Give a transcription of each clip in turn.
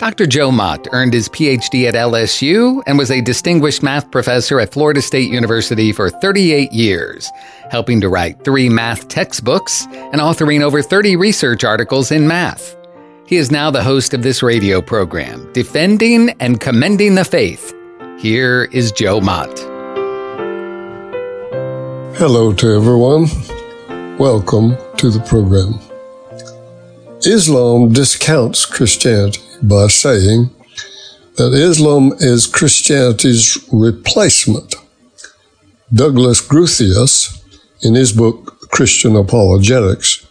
Dr. Joe Mott earned his PhD at LSU and was a distinguished math professor at Florida State University for 38 years, helping to write three math textbooks and authoring over 30 research articles in math. He is now the host of this radio program, Defending and Commending the Faith. Here is Joe Mott. Hello to everyone. Welcome to the program. Islam discounts Christianity by saying that Islam is Christianity's replacement. Douglas Groothuis, in his book Christian Apologetics,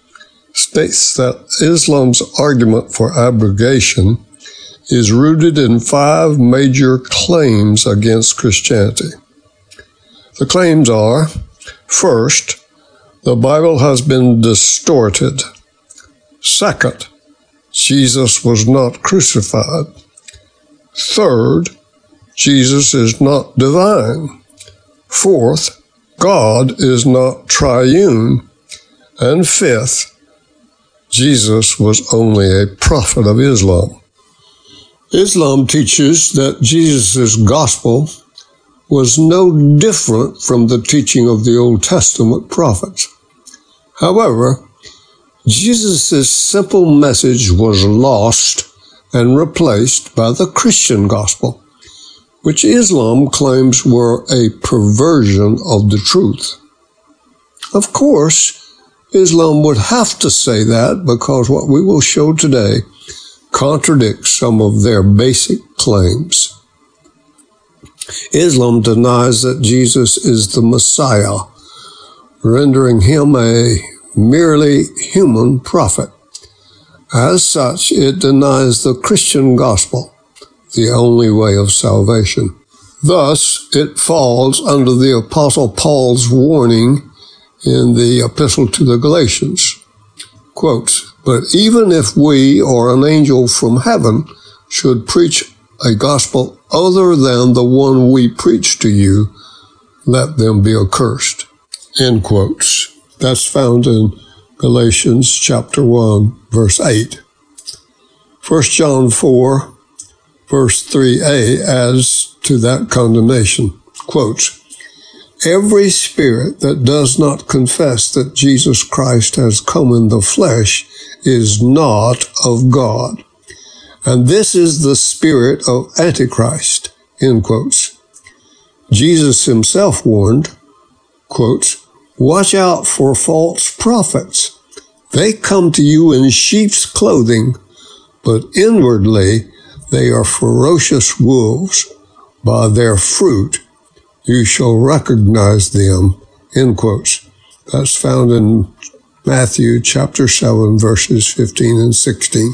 states that Islam's argument for abrogation is rooted in five major claims against Christianity. The claims are first, the Bible has been distorted. Second, Jesus was not crucified. Third, Jesus is not divine. Fourth, God is not triune. And fifth, Jesus was only a prophet of Islam. Islam teaches that Jesus' gospel was no different from the teaching of the Old Testament prophets. However, Jesus' simple message was lost and replaced by the Christian gospel, which Islam claims were a perversion of the truth. Of course, Islam would have to say that because what we will show today contradicts some of their basic claims. Islam denies that Jesus is the Messiah, rendering him a merely human prophet. As such, it denies the Christian gospel, the only way of salvation. Thus, it falls under the Apostle Paul's warning in the Epistle to the Galatians. Quote, but even if we or an angel from heaven should preach a gospel other than the one we preach to you, let them be accursed. End quotes. That's found in Galatians chapter 1, verse 8. 1 John 4, verse 3a adds to that condemnation. Quotes, Every spirit that does not confess that Jesus Christ has come in the flesh is not of God. And this is the spirit of Antichrist, end quotes. Jesus himself warned, quotes, Watch out for false prophets. They come to you in sheep's clothing, but inwardly they are ferocious wolves. By their fruit you shall recognize them. End quotes. That's found in Matthew chapter 7, verses 15 and 16.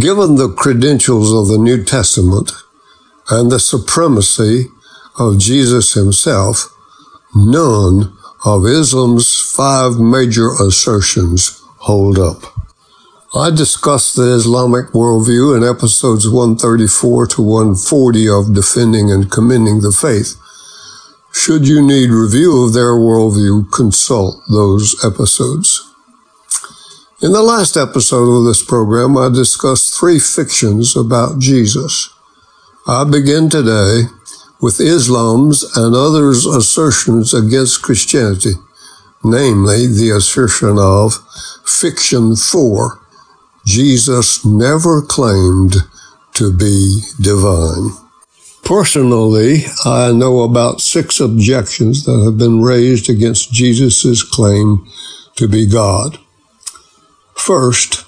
Given the credentials of the New Testament and the supremacy of Jesus himself, none of Islam's five major assertions hold up. I discussed the Islamic worldview in episodes 134 to 140 of Defending and Commending the Faith. Should you need review of their worldview, consult those episodes. In the last episode of this program, I discussed three fictions about Jesus. I begin today with Islam's and others' assertions against Christianity, namely the assertion of fiction four, Jesus never claimed to be divine. Personally, I know about six objections that have been raised against Jesus' claim to be God. First,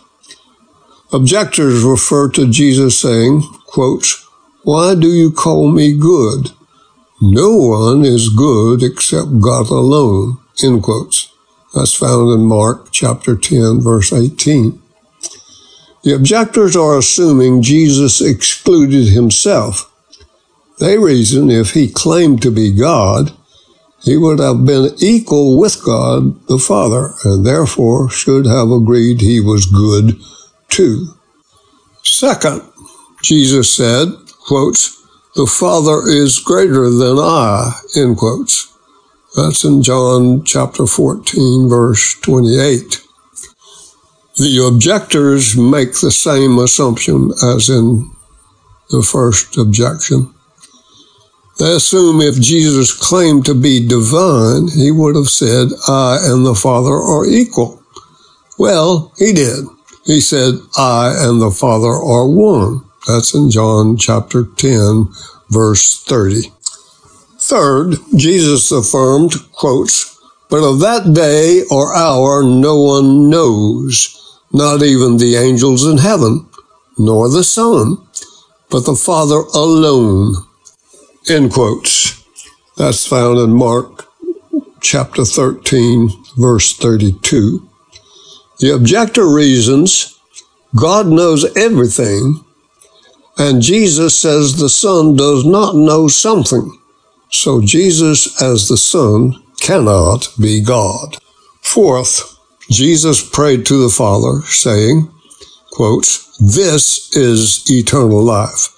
objectors refer to Jesus saying, quote, why do you call me good? No one is good except God alone. End quotes. That's found in Mark chapter 10, verse 18. The objectors are assuming Jesus excluded himself. They reason if he claimed to be God, he would have been equal with God the Father, and therefore should have agreed he was good too. Second, Jesus said, quotes, the Father is greater than I, end quotes. That's in John chapter 14, verse 28. The objectors make the same assumption as in the first objection. They assume if Jesus claimed to be divine, he would have said, I and the Father are equal. Well, he did. He said, I and the Father are one. That's in John chapter 10, verse 30. Third, Jesus affirmed, quotes, But of that day or hour no one knows, not even the angels in heaven, nor the Son, but the Father alone. End quotes. That's found in Mark chapter 13, verse 32. The objector reasons God knows everything, and Jesus says the Son does not know something. So Jesus, as the Son, cannot be God. Fourth, Jesus prayed to the Father, saying, quotes, This is eternal life,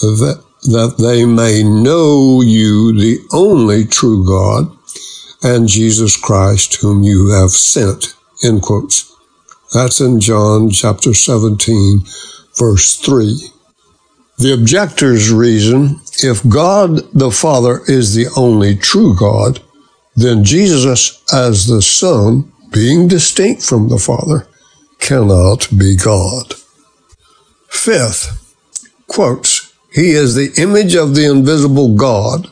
that, that they may know you, the only true God, and Jesus Christ, whom you have sent. End quotes. That's in John chapter 17, verse 3. The objectors reason if God the Father is the only true God, then Jesus as the Son, being distinct from the Father, cannot be God. Fifth, quotes, He is the image of the invisible God,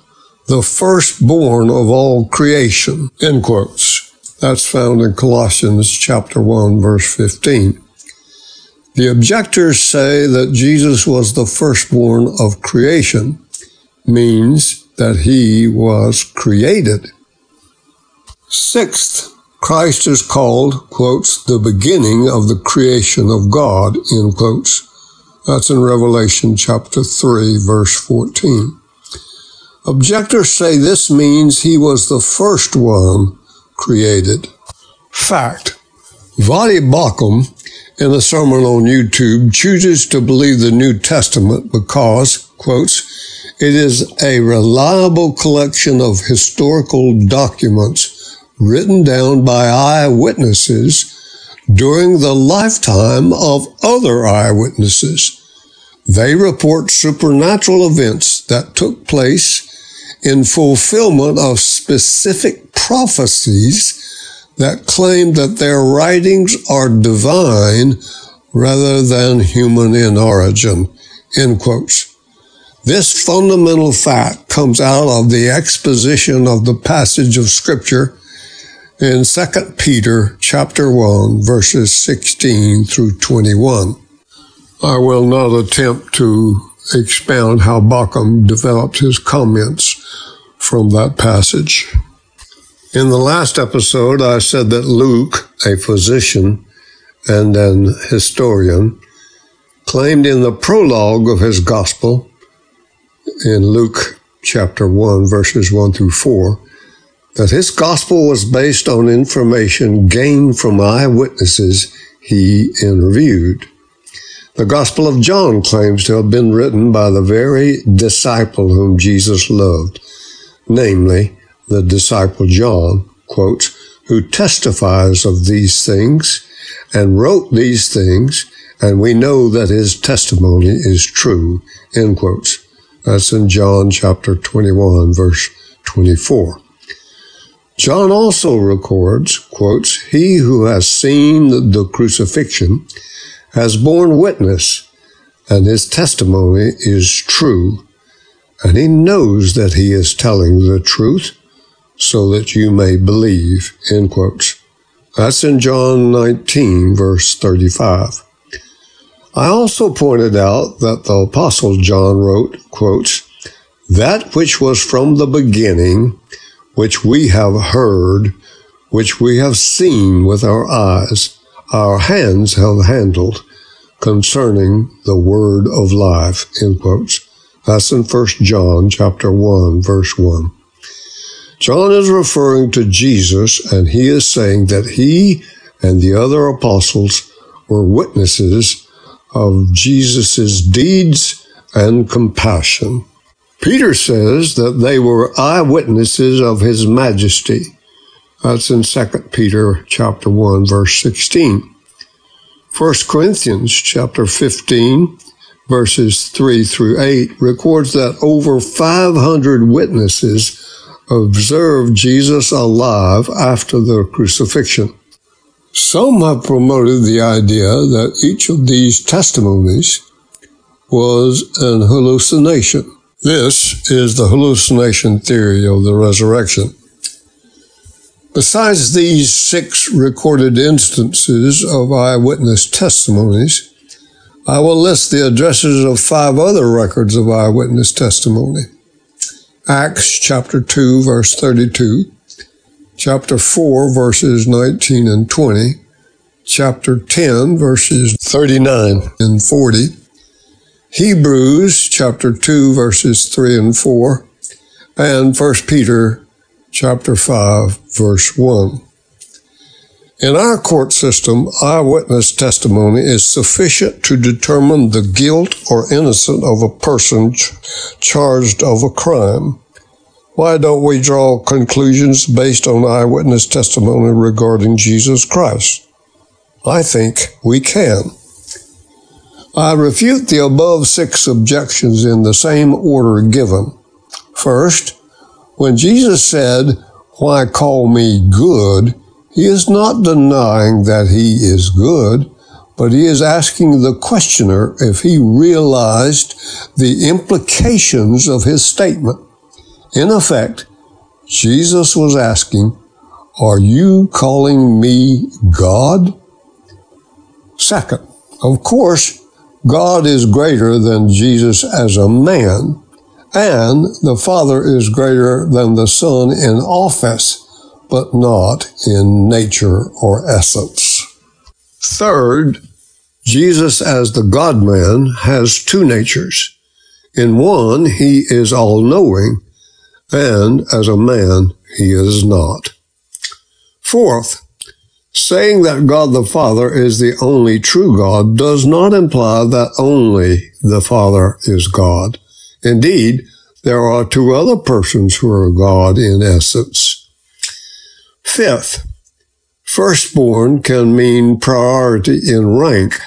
the firstborn of all creation, end quotes. That's found in Colossians chapter 1, verse 15. The objectors say that Jesus was the firstborn of creation, means that he was created. Sixth, Christ is called, quotes, the beginning of the creation of God, end quotes. That's in Revelation chapter 3, verse 14. Objectors say this means he was the first one created. Fact. Voddie Baucham in a sermon on YouTube chooses to believe the New Testament because, quotes, it is a reliable collection of historical documents written down by eyewitnesses during the lifetime of other eyewitnesses. They report supernatural events that took place in fulfillment of specific prophecies that claim that their writings are divine rather than human in origin. End quotes. This fundamental fact comes out of the exposition of the passage of scripture in 2 Peter chapter 1 verses 16 through 21. I will not attempt to expound how Baucham developed his comments from that passage. In the last episode, I said that Luke, a physician and an historian, claimed in the prologue of his gospel, in Luke chapter 1, verses 1 through 4, that his gospel was based on information gained from eyewitnesses he interviewed. The Gospel of John claims to have been written by the very disciple whom Jesus loved, namely the disciple John, quotes, who testifies of these things and wrote these things, and we know that his testimony is true, end quotes. That's in John chapter 21, verse 24. John also records, quotes, He who has seen the crucifixion has borne witness, and his testimony is true, and he knows that he is telling the truth so that you may believe, end quotes. That's in John 19, verse 35. I also pointed out that the Apostle John wrote, quotes, That which was from the beginning, which we have heard, which we have seen with our eyes, our hands have handled, concerning the word of life, end quotes. That's in 1 John chapter 1, verse 1. John is referring to Jesus, and he is saying that he and the other apostles were witnesses of Jesus' deeds and compassion. Peter says that they were eyewitnesses of his majesty. That's in 2 Peter chapter 1 verse 16. 1 Corinthians chapter 15 verses 3 through 8 records that over 500 witnesses observed Jesus alive after the crucifixion. Some have promoted the idea that each of these testimonies was an hallucination. This is the hallucination theory of the resurrection. Besides these six recorded instances of eyewitness testimonies, I will list the addresses of five other records of eyewitness testimony. Acts chapter 2 verse 32, chapter 4 verses 19 and 20, chapter 10 verses 39 and 40, Hebrews chapter 2 verses 3 and 4, and 1 Peter chapter 5 verse 1. In our court system, eyewitness testimony is sufficient to determine the guilt or innocence of a person ch- charged of a crime. Why don't we draw conclusions based on eyewitness testimony regarding Jesus Christ? I think we can. I refute the above six objections in the same order given. First, when Jesus said, Why call me good? He is not denying that he is good, but he is asking the questioner if he realized the implications of his statement. In effect, Jesus was asking, Are you calling me God? Second, of course, God is greater than Jesus as a man, and the Father is greater than the Son in office but not in nature or essence. Third, Jesus as the God man has two natures. In one, he is all knowing, and as a man, he is not. Fourth, saying that God the Father is the only true God does not imply that only the Father is God. Indeed, there are two other persons who are God in essence. Fifth, firstborn can mean priority in rank,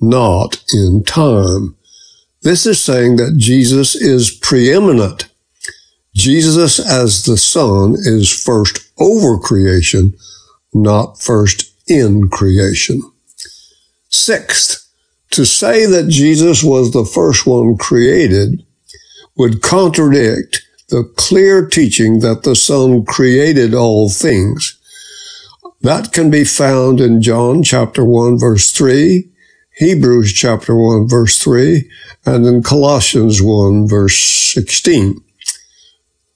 not in time. This is saying that Jesus is preeminent. Jesus as the Son is first over creation, not first in creation. Sixth, to say that Jesus was the first one created would contradict the clear teaching that the Son created all things. That can be found in John chapter 1 verse 3, Hebrews chapter 1 verse 3, and in Colossians 1 verse 16.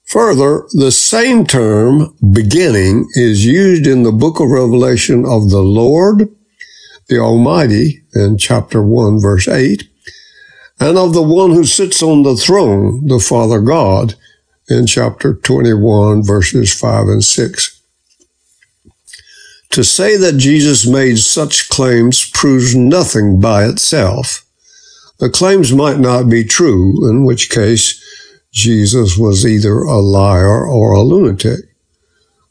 Further, the same term, beginning, is used in the book of Revelation of the Lord, the Almighty, in chapter 1 verse 8, and of the one who sits on the throne, the Father God, in chapter 21, verses 5 and 6. To say that Jesus made such claims proves nothing by itself. The claims might not be true, in which case Jesus was either a liar or a lunatic.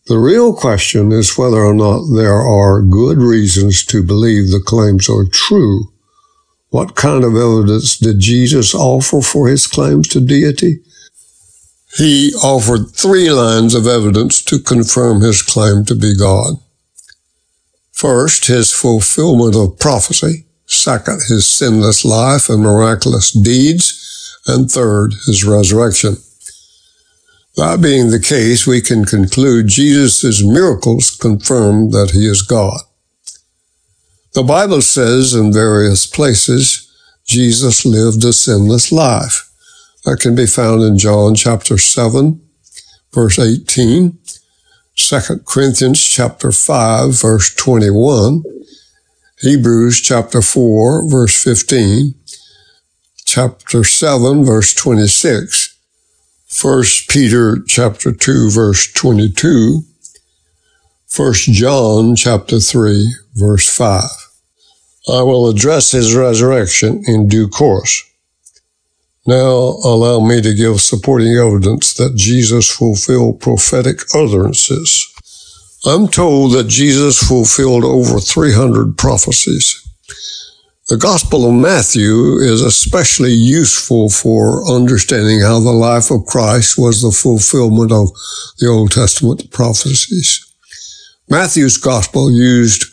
The real question is whether or not there are good reasons to believe the claims are true. What kind of evidence did Jesus offer for his claims to deity? He offered three lines of evidence to confirm his claim to be God. First, his fulfillment of prophecy. Second, his sinless life and miraculous deeds. And third, his resurrection. That being the case, we can conclude Jesus' miracles confirm that he is God. The Bible says in various places, Jesus lived a sinless life. That can be found in John chapter 7, verse 18, 2 Corinthians chapter 5, verse 21, Hebrews chapter 4, verse 15, chapter 7, verse 26, 1 Peter chapter 2 verse 22, 1 John chapter 3 verse 5. I will address his resurrection in due course. Now allow me to give supporting evidence that Jesus fulfilled prophetic utterances. I'm told that Jesus fulfilled over 300 prophecies. The Gospel of Matthew is especially useful for understanding how the life of Christ was the fulfillment of the Old Testament prophecies. Matthew's Gospel used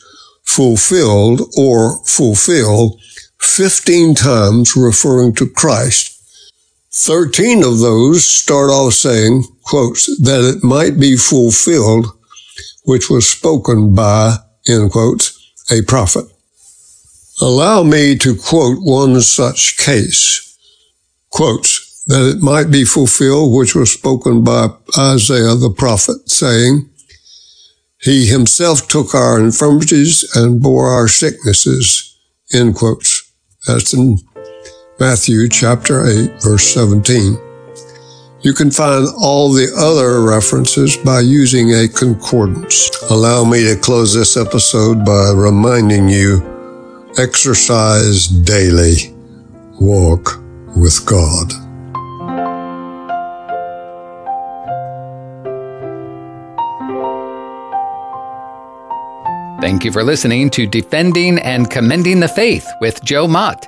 fulfilled or fulfill 15 times referring to Christ. 13 of those start off saying, quotes, that it might be fulfilled, which was spoken by, end quotes, a prophet. Allow me to quote one such case. Quotes, that it might be fulfilled which was spoken by Isaiah the prophet, saying, He himself took our infirmities and bore our sicknesses. End quotes. That's in Matthew chapter 8, verse 17. You can find all the other references by using a concordance. Allow me to close this episode by reminding you Exercise daily. Walk with God. Thank you for listening to Defending and Commending the Faith with Joe Mott,